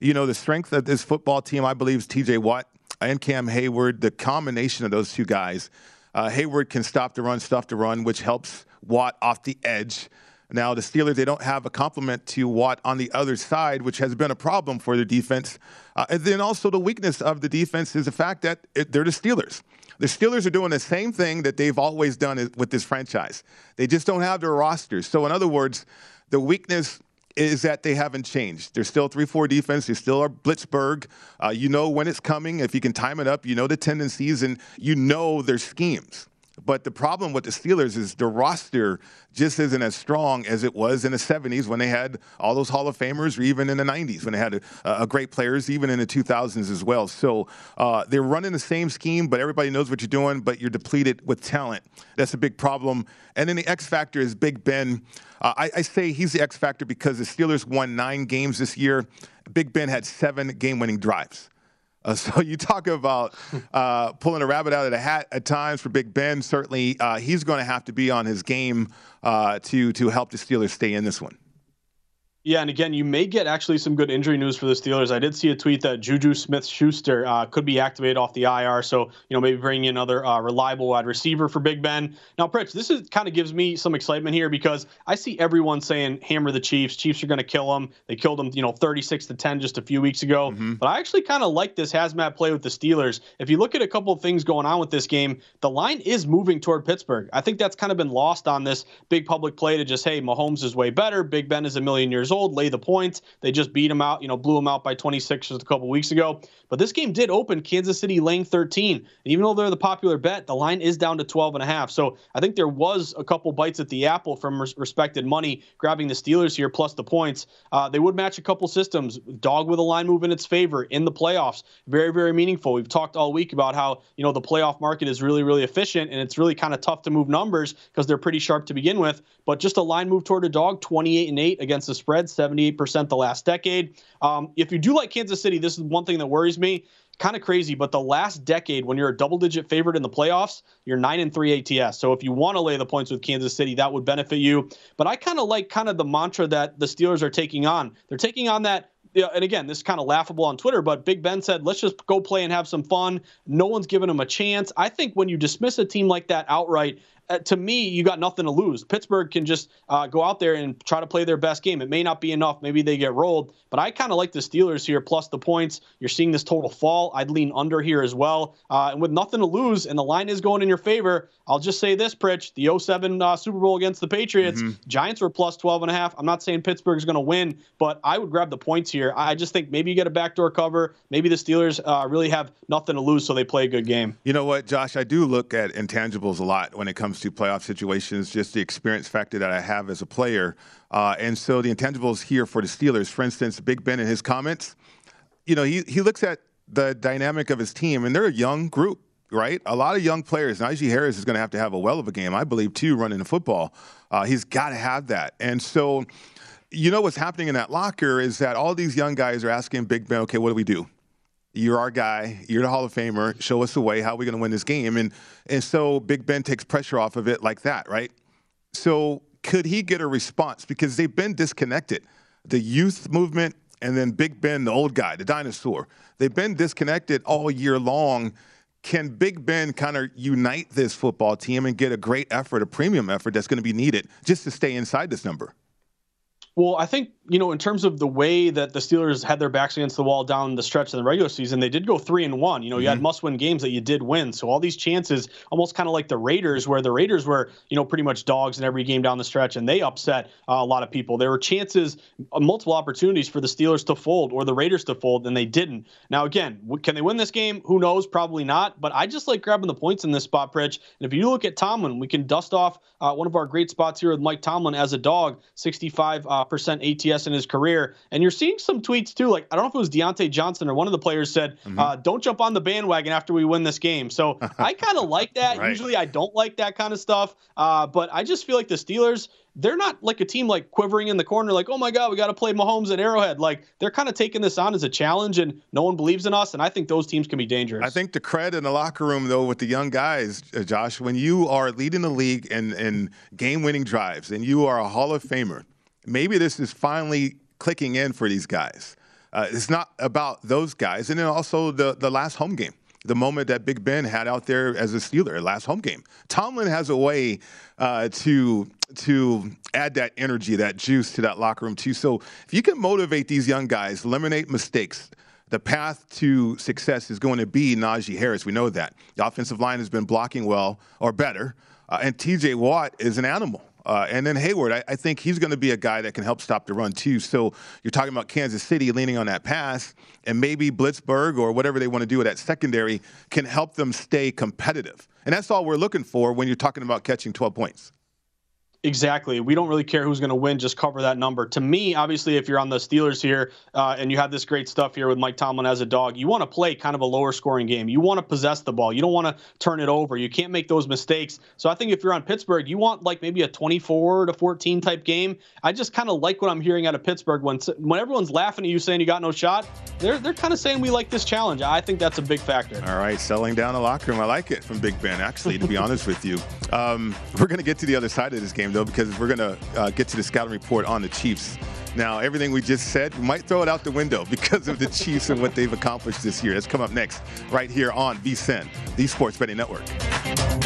[SPEAKER 2] You know, the strength of this football team, I believe, is TJ Watt and Cam Heyward. The combination of those two guys. Uh, Heyward can stop the run, stuff the run, which helps Watt off the edge. Now, the Steelers, they don't have a complement to Watt on the other side, which has been a problem for their defense. Uh, and then also the weakness of the defense is the fact that it, they're the Steelers. The Steelers are doing the same thing that they've always done with this franchise. They just don't have their rosters. So, in other words, the weakness is that they haven't changed. They're still 3 4 defense. They still are Blitzburgh. Uh, you know when it's coming. If you can time it up, you know the tendencies and you know their schemes. But the problem with the Steelers is the roster just isn't as strong as it was in the 70s when they had all those Hall of Famers, or even in the 90s when they had a, a great players, even in the 2000s as well. So uh, they're running the same scheme, but everybody knows what you're doing, but you're depleted with talent. That's a big problem. And then the X factor is Big Ben. Uh, I, I say he's the X factor because the Steelers won nine games this year. Big Ben had seven game winning drives. Uh, so you talk about uh, pulling a rabbit out of the hat at times for Big Ben. Certainly, uh, he's going to have to be on his game uh, to to help the Steelers stay in this one.
[SPEAKER 3] Yeah, and again, you may get actually some good injury news for the Steelers. I did see a tweet that Juju Smith-Schuster uh, could be activated off the IR, so you know maybe bringing another uh, reliable wide receiver for Big Ben. Now, Pritch, this is kind of gives me some excitement here because I see everyone saying hammer the Chiefs. Chiefs are going to kill them. They killed them, you know, 36 to 10 just a few weeks ago. Mm-hmm. But I actually kind of like this hazmat play with the Steelers. If you look at a couple of things going on with this game, the line is moving toward Pittsburgh. I think that's kind of been lost on this big public play to just hey, Mahomes is way better. Big Ben is a million years old old, lay the points. They just beat them out, you know, blew them out by 26 just a couple weeks ago. But this game did open Kansas City laying 13. And even though they're the popular bet, the line is down to 12 and a half. So I think there was a couple bites at the apple from res- respected money grabbing the Steelers here plus the points. Uh, they would match a couple systems. Dog with a line move in its favor in the playoffs. Very, very meaningful. We've talked all week about how, you know, the playoff market is really, really efficient and it's really kind of tough to move numbers because they're pretty sharp to begin with. But just a line move toward a dog, 28 and 8 against the spread, 78% the last decade. Um, if you do like Kansas City, this is one thing that worries me. Kind of crazy, but the last decade, when you're a double-digit favorite in the playoffs, you're nine and three ATS. So if you want to lay the points with Kansas City, that would benefit you. But I kind of like kind of the mantra that the Steelers are taking on. They're taking on that and again, this is kind of laughable on Twitter, but Big Ben said, let's just go play and have some fun. No one's giving him a chance. I think when you dismiss a team like that outright, uh, to me, you got nothing to lose. Pittsburgh can just uh, go out there and try to play their best game. It may not be enough. Maybe they get rolled, but I kind of like the Steelers here plus the points. You're seeing this total fall. I'd lean under here as well. Uh, and with nothing to lose and the line is going in your favor, I'll just say this, Pritch, the 07 uh, Super Bowl against the Patriots, mm-hmm. Giants were plus 12 and a half. I'm not saying Pittsburgh's going to win, but I would grab the points here. I just think maybe you get a backdoor cover. Maybe the Steelers uh, really have nothing to lose, so they play a good game.
[SPEAKER 2] You know what, Josh? I do look at intangibles a lot when it comes to playoff situations situations, just the experience factor that I have as a player. Uh, and so the intangibles here for the Steelers, for instance, Big Ben in his comments, you know, he, he looks at the dynamic of his team, and they're a young group, right? A lot of young players. Najee Harris is going to have to have a well of a game, I believe, too, running the football. Uh, he's got to have that. And so, you know, what's happening in that locker is that all these young guys are asking Big Ben, okay, what do we do? You're our guy. You're the Hall of Famer. Show us the way. How are we going to win this game? And and so Big Ben takes pressure off of it like that, right? So could he get a response because they've been disconnected? The youth movement and then Big Ben, the old guy, the dinosaur. They've been disconnected all year long. Can Big Ben kind of unite this football team and get a great effort, a premium effort that's going to be needed just to stay inside this number?
[SPEAKER 3] Well, I think, you know, in terms of the way that the Steelers had their backs against the wall down the stretch in the regular season, they did go three and one. You know, mm-hmm. you had mm-hmm. must win games that you did win. So all these chances, almost kind of like the Raiders, where the Raiders were, you know, pretty much dogs in every game down the stretch and they upset uh, a lot of people. There were chances, uh, multiple opportunities for the Steelers to fold or the Raiders to fold, and they didn't. Now, again, can they win this game? Who knows? Probably not. But I just like grabbing the points in this spot, Pritch. And if you look at Tomlin, we can dust off uh, one of our great spots here with Mike Tomlin as a dog, 65% uh, ATS in his career. And you're seeing some tweets too. Like I don't know if it was Diontae Johnson or one of the players said, mm-hmm. uh, "Don't jump on the bandwagon after we win this game." So I kind of like that. right. Usually I don't like that kind of stuff, uh, but I just feel like the Steelers they're not like a team like quivering in the corner, like, oh my God, we got to play Mahomes at Arrowhead. Like they're kind of taking this on as a challenge, and no one believes in us. And I think those teams can be dangerous.
[SPEAKER 2] I think the cred in the locker room, though, with the young guys, uh, Josh, when you are leading the league in, in game winning drives and you are a Hall of Famer, maybe this is finally clicking in for these guys. Uh, it's not about those guys. And then also the, the last home game, the moment that Big Ben had out there as a Steeler, last home game. Tomlin has a way uh, to to add that energy, that juice to that locker room too. So if you can motivate these young guys, eliminate mistakes, the path to success is going to be Najee Harris. We know that. The offensive line has been blocking well or better. Uh, and TJ Watt is an animal. Uh, and then Heyward, I, I think he's going to be a guy that can help stop the run too. So you're talking about Kansas City leaning on that pass, and maybe Blitzburgh or whatever they want to do with that secondary can help them stay competitive. And that's all we're looking for when you're talking about catching 12 points.
[SPEAKER 3] Exactly. We don't really care who's going to win. Just cover that number. To me, obviously, if you're on the Steelers here uh, and you have this great stuff here with Mike Tomlin as a dog, you want to play kind of a lower scoring game. You want to possess the ball. You don't want to turn it over. You can't make those mistakes. So I think if you're on Pittsburgh, you want like maybe a 24 to 14 type game. I just kind of like what I'm hearing out of Pittsburgh when when everyone's laughing at you saying you got no shot. They're they're kind of saying we like this challenge. I think that's a big factor.
[SPEAKER 2] All right, selling down the locker room. I like it from Big Ben. Actually, to be honest with you, um, we're going to get to the other side of this game though because we're going to uh, get to the scouting report on the Chiefs. Now, everything we just said, we might throw it out the window because of the Chiefs and what they've accomplished this year. That's come up next, right here on VSIN, the Sports Betting Network.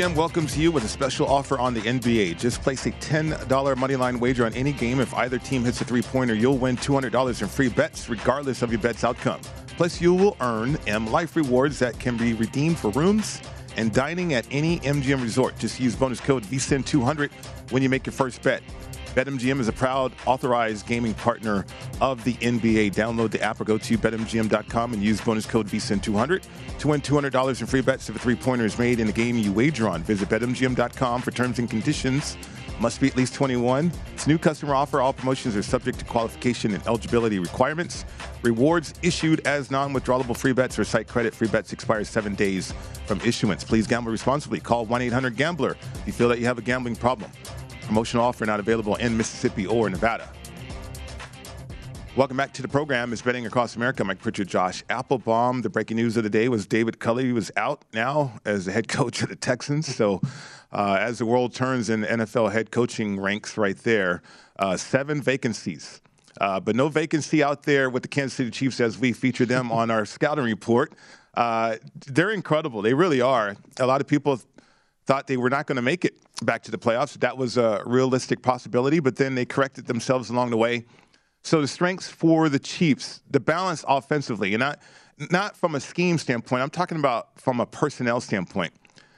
[SPEAKER 2] BetMGM welcomes you with a special offer on the NBA. Just place a $10 moneyline wager on any game. If either team hits a three pointer, you'll win $200 in free bets, regardless of your bet's outcome. Plus, you will earn M Life rewards that can be redeemed for rooms and dining at any MGM resort. Just use bonus code VSIN200 when you make your first bet. BetMGM is a proud authorized gaming partner of the NBA. Download the app or go to betmgm.com and use bonus code VSIN200 to win $200 in free bets if a three pointer is made in a game you wager on. Visit betmgm.com for terms and conditions. Must be at least 21. It's a new customer offer. All promotions are subject to qualification and eligibility requirements. Rewards issued as non withdrawable free bets or site credit. Free bets expire seven days from issuance. Please gamble responsibly. Call 1 800 Gambler if you feel that you have a gambling problem. Promotional offer not available in Mississippi or Nevada. Welcome back to the program. It's Betting Across America. Mike Pritchard, Josh Applebaum. The breaking news of the day was David Culley was out now as the head coach of the Texans. So, uh, as the world turns in NFL head coaching ranks, right there, uh, seven vacancies. Uh, but no vacancy out there with the Kansas City Chiefs as we feature them on our scouting report. Uh, they're incredible. They really are. A lot of people thought they were not going to make it back to the playoffs. That was a realistic possibility, but then they corrected themselves along the way. So the strengths for the Chiefs, the balance offensively, and not not from a scheme standpoint. I'm talking about from a personnel standpoint.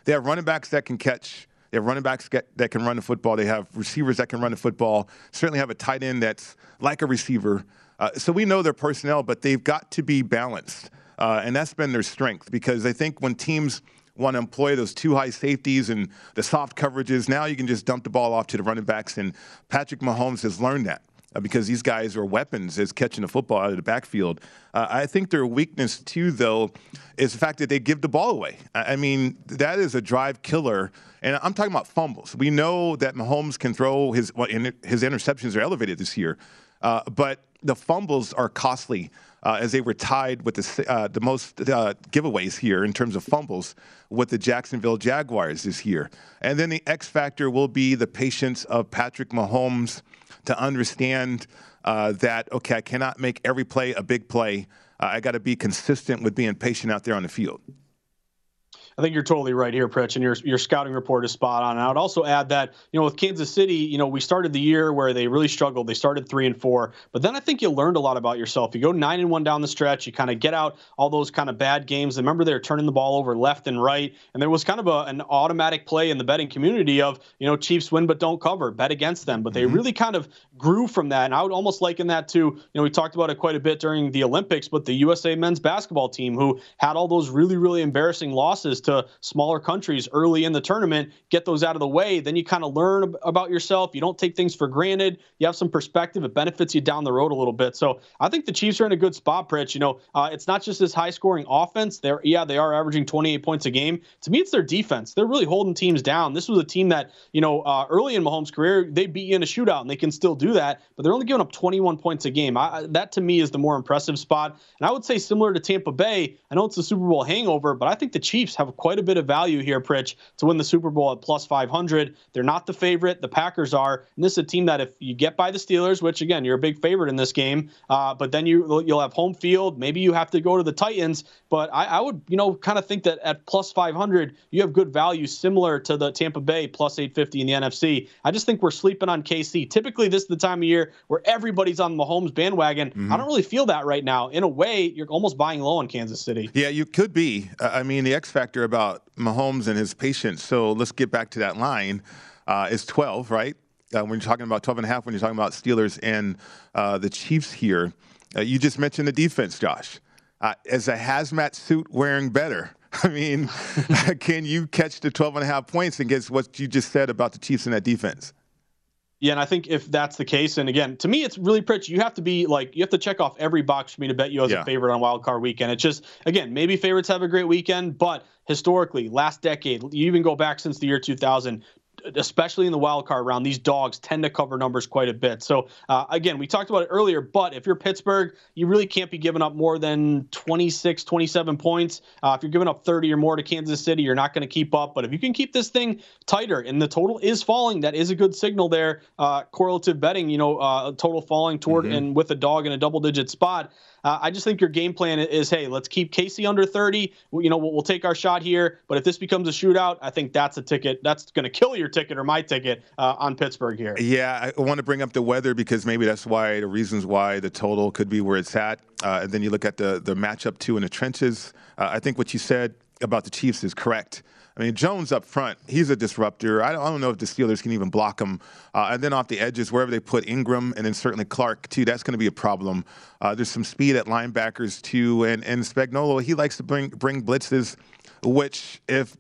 [SPEAKER 2] They have running backs that can catch. They have running backs that can run the football. They have receivers that can run the football. Certainly have a tight end that's like a receiver. Uh, so we know their personnel, but they've got to be balanced, uh, and that's been their strength because I think when teams want to employ those two high safeties and the soft coverages. Now you can just dump the ball off to the running backs, and Patrick Mahomes has learned that. Uh, because these guys are weapons as catching the football out of the backfield. Uh, I think their weakness, too, though, is the fact that they give the ball away. I, mean, that is a drive killer. And I'm talking about fumbles. We know that Mahomes can throw his well, his interceptions are elevated this year, uh, but the fumbles are costly uh, as they were tied with the, uh, the most uh, giveaways here in terms of fumbles with the Jacksonville Jaguars this year. And then the X factor will be the patience of Patrick Mahomes to understand uh, that, okay, I cannot make every play a big play. Uh, I got to be consistent with being patient out there on the field.
[SPEAKER 3] I think you're totally right here, Pritch, and your your scouting report is spot on. And I would also add that you know with Kansas City, you know we started the year where they really struggled. They started three and four, but then I think you learned a lot about yourself. You go nine and one down the stretch. You kind of get out all those kind of bad games. Remember they were turning the ball over left and right, and there was kind of a, an automatic play in the betting community of you know Chiefs win but don't cover, bet against them. But they mm-hmm. really kind of grew from that, and I would almost liken that to you know we talked about it quite a bit during the Olympics, but the USA men's basketball team who had all those really really embarrassing losses to smaller countries early in the tournament, get those out of the way. Then you kind of learn about yourself. You don't take things for granted. You have some perspective. It benefits you down the road a little bit. So I think the Chiefs are in a good spot, Pritch. You know, uh, it's not just this high scoring offense. They're, yeah, they are averaging 28 points a game. To me, it's their defense. They're really holding teams down. This was a team that, you know, uh, early in Mahomes' career, they beat you in a shootout and they can still do that, but they're only giving up 21 points a game. I, that to me is the more impressive spot. And I would say similar to Tampa Bay, I know it's a Super Bowl hangover, but I think the Chiefs have quite a bit of value here, Pritch, to win the Super Bowl at plus 500. They're not the favorite. The Packers are. And this is a team that if you get by the Steelers, which again, you're a big favorite in this game, uh, but then you, you'll have home field. Maybe you have to go to the Titans. But I, I would, you know, kind of think that at plus 500, you have good value similar to the Tampa Bay plus 850 in the NFC. I just think we're sleeping on KC. Typically, this is the time of year where everybody's on Mahomes bandwagon. Mm-hmm. I don't really feel that right now. In a way, you're almost buying low in Kansas City.
[SPEAKER 2] Yeah, you could be. I mean, the X factor about Mahomes and his patience. So let's get back to that line. Uh, is 12, right? Uh, when you're talking about 12 and a half, when you're talking about Steelers and uh, the Chiefs here, uh, you just mentioned the defense, Josh. Uh, is a hazmat suit wearing better? I mean, can you catch the 12 and a half points guess what you just said about the Chiefs and that defense?
[SPEAKER 3] Yeah, and I think if that's the case, and again, to me, it's really pretty. You have to be like, you have to check off every box for me to bet you as yeah. a favorite on Wild Card Weekend. It's just, again, maybe favorites have a great weekend, but historically, last decade, you even go back since the year 2000, especially in the wild card round, these dogs tend to cover numbers quite a bit. So uh, again, we talked about it earlier, but if you're Pittsburgh, you really can't be giving up more than 26, 27 points. Uh, if you're giving up 30 or more to Kansas City, you're not going to keep up. But if you can keep this thing tighter and the total is falling, that is a good signal there. Uh, correlative betting, you know, uh, total falling toward mm-hmm. and with a dog in a double digit spot. Uh, I just think your game plan is, hey, let's keep KC under 30. You know, we'll, we'll, take our shot here. But if this becomes a shootout, I think that's a ticket. That's going to kill your ticket or my ticket uh, on Pittsburgh here.
[SPEAKER 2] Yeah, I want to bring up the weather because maybe that's why the reasons why the total could be where it's at. Uh, and then you look at the the matchup too in the trenches. Uh, I think what you said about the Chiefs is correct. I mean, Jones up front, he's a disruptor. I don't, I don't know if the Steelers can even block him. Uh, and then off the edges, wherever they put Ingram and then certainly Clark, too, that's going to be a problem. Uh, there's some speed at linebackers, too. And, and Spagnuolo, he likes to bring, bring blitzes, which if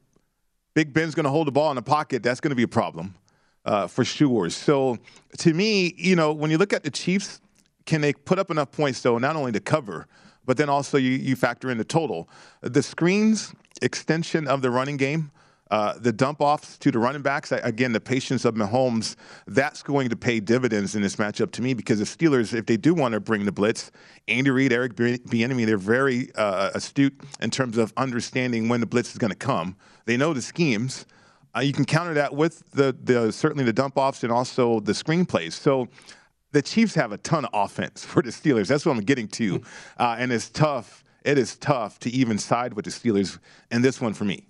[SPEAKER 2] Big Ben's going to hold the ball in the pocket, that's going to be a problem uh, for sure. So to me, you know, when you look at the Chiefs, can they put up enough points, though, not only to cover, but then also you, you factor in the total. The screens extension of the running game. Uh, the dump offs to the running backs, again, the patience of Mahomes, that's going to pay dividends in this matchup to me because the Steelers, if they do want to bring the blitz, Andy Reid, Eric Bieniemy, they're very uh, astute in terms of understanding when the blitz is going to come. They know the schemes. Uh, you can counter that with the, the certainly the dump offs and also the screenplays. So the Chiefs have a ton of offense for the Steelers. That's what I'm getting to, hmm. uh, and it's tough it is tough to even side with the Steelers in this one for me.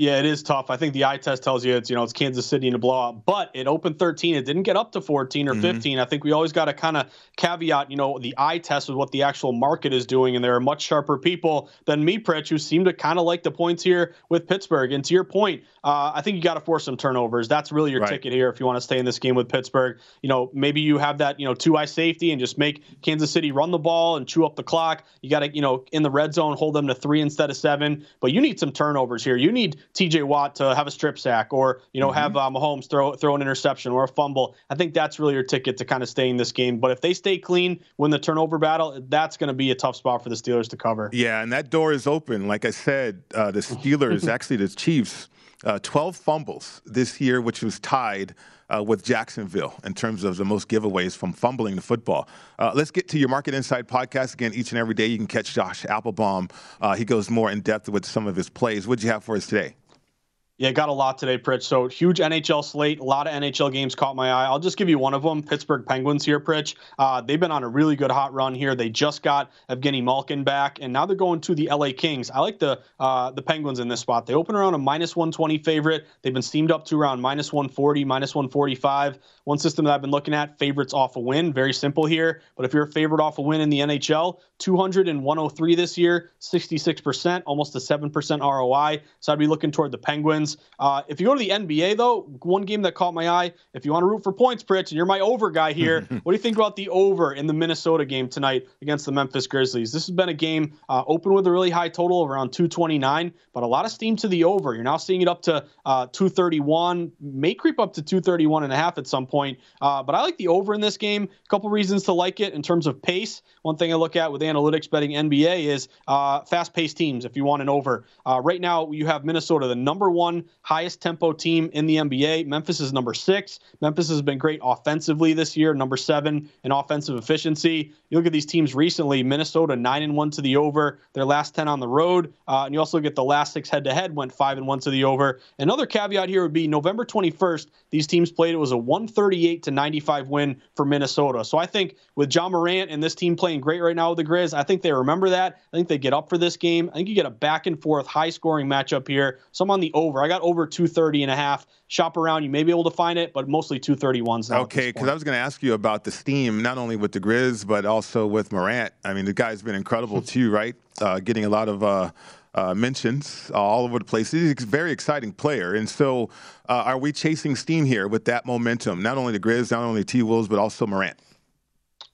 [SPEAKER 3] Yeah, it is tough. I think the eye test tells you it's you know it's Kansas City in a blowout, but it opened 13. It didn't get up to 14 or mm-hmm. 15. I think we always got to kind of caveat, you know, the eye test with what the actual market is doing, and there are much sharper people than me, Pritch, who seem to kind of like the points here with Pittsburgh. And to your point, uh, I think you got to force some turnovers. That's really your right. ticket here if you want to stay in this game with Pittsburgh. You know, maybe you have that you know two high safety and just make Kansas City run the ball and chew up the clock. You got to you know in the red zone hold them to three instead of seven, but you need some turnovers here. You need T.J. Watt to have a strip sack, or you know mm-hmm. have uh, Mahomes throw throw an interception or a fumble. I think that's really your ticket to kind of stay in this game. But if they stay clean, win the turnover battle, that's going to be a tough spot for the Steelers to cover.
[SPEAKER 2] Yeah, and that door is open. Like I said, uh, the Steelers, actually the Chiefs uh, 12 fumbles this year, which was tied uh, with Jacksonville in terms of the most giveaways from fumbling the football. Uh, let's get to your Market Insight podcast again. Each and every day, you can catch Josh Applebaum. Uh, he goes more in depth with some of his plays. What do you have for us today?
[SPEAKER 3] Yeah, got a lot today, Pritch. So huge NHL slate. A lot of NHL games caught my eye. I'll just give you one of them. Pittsburgh Penguins here, Pritch. Uh, they've been on a really good hot run here. They just got Evgeny Malkin back, and now they're going to the LA Kings. I like the uh, the Penguins in this spot. They open around a minus 120 favorite. They've been steamed up to around minus 140, minus 145. One system that I've been looking at, favorites off a win. Very simple here. But if you're a favorite off a win in the NHL, 200 and 103 this year, 66%, almost a 7% ROI. So I'd be looking toward the Penguins. Uh, if you go to the NBA, though, one game that caught my eye, if you want to root for points, Pritch, and you're my over guy here, what do you think about the over in the Minnesota game tonight against the Memphis Grizzlies? This has been a game uh, open with a really high total of around 229, but a lot of steam to the over. You're now seeing it up to uh, 231, may creep up to 231 and a half at some point. Uh, but I like the over in this game. A couple reasons to like it in terms of pace. One thing I look at with analytics betting NBA is uh, fast paced teams if you want an over. Uh, right now, you have Minnesota, the number one highest tempo team in the NBA. Memphis is number six. Memphis has been great offensively this year, number seven in offensive efficiency. You look at these teams recently Minnesota, nine and one to the over, their last 10 on the road. Uh, and you also get the last six head to head went five and one to the over. Another caveat here would be November 21st, these teams played. It was a 138 to 95 win for Minnesota. So I think with Ja Morant and this team playing great right now with the Grizz, I think they remember that. I think they get up for this game. I think you get a back and forth, high scoring matchup here. So I'm on the over. I got over 230 and a half. Shop around. You may be able to find it, but mostly 231s now.
[SPEAKER 2] Okay, because I was going to ask you about the steam, not only with the Grizz, but also with Morant. I mean, the guy's been incredible too, right? Uh, getting a lot of. Uh, uh, mentions all over the place. He's a very exciting player. And so, uh, are we chasing steam here with that momentum? Not only the Grizz, not only T Wolves, but also Morant.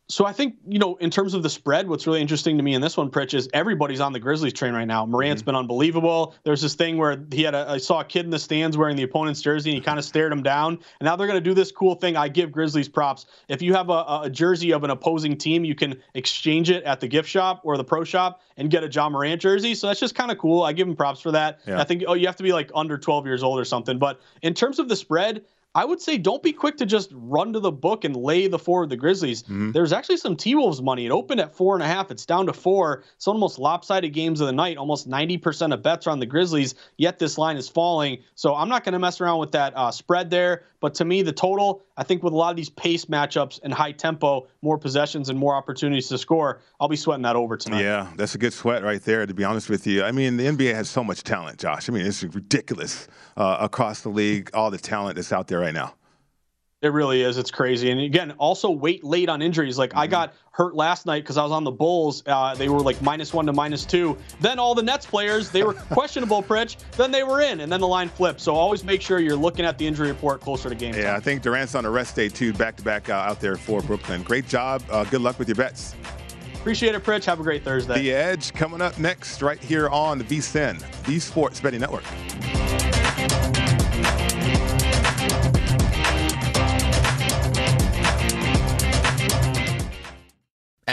[SPEAKER 3] So I think you know, in terms of the spread, what's really interesting to me in this one, Pritch, is everybody's on the Grizzlies train right now. Morant's mm-hmm. been unbelievable. There's this thing where he had a, I saw a kid in the stands wearing the opponent's jersey, and he kind of stared him down. And now they're going to do this cool thing. I give Grizzlies props. If you have a, a, jersey of an opposing team, you can exchange it at the gift shop or the pro shop and get a Ja Morant jersey. So that's just kind of cool. I give him props for that. Yeah. I think oh, you have to be like under 12 years old or something. But in terms of the spread, I would say don't be quick to just run to the book and lay the four of the Grizzlies. Mm-hmm. There's actually some T Wolves money. It opened at four and a half. It's down to four. It's almost lopsided games of the night. Almost 90% of bets are on the Grizzlies, yet this line is falling. So I'm not going to mess around with that uh, spread there. But to me, the total, I think with a lot of these pace matchups and high tempo, more possessions and more opportunities to score, I'll be sweating that over tonight.
[SPEAKER 2] Yeah, that's a good sweat right there, to be honest with you. I mean, the NBA has so much talent, Josh. I mean, it's ridiculous uh, across the league, all the talent that's out there right now.
[SPEAKER 3] It really is. It's crazy. And again, also wait late on injuries. Like mm-hmm. I got hurt last night because I was on the Bulls. Uh, they were like minus one to minus two. Then all the Nets players, they were questionable, Pritch. Then they were in, and then the line flipped. So always make sure you're looking at the injury report closer to game
[SPEAKER 2] yeah,
[SPEAKER 3] time.
[SPEAKER 2] I think Durant's on a rest day too, back to back out there for Brooklyn. Great job. Uh, good luck with your bets.
[SPEAKER 3] Appreciate it, Pritch. Have a great Thursday.
[SPEAKER 2] The Edge coming up next, right here on the VSIN, the Sports Betting Network.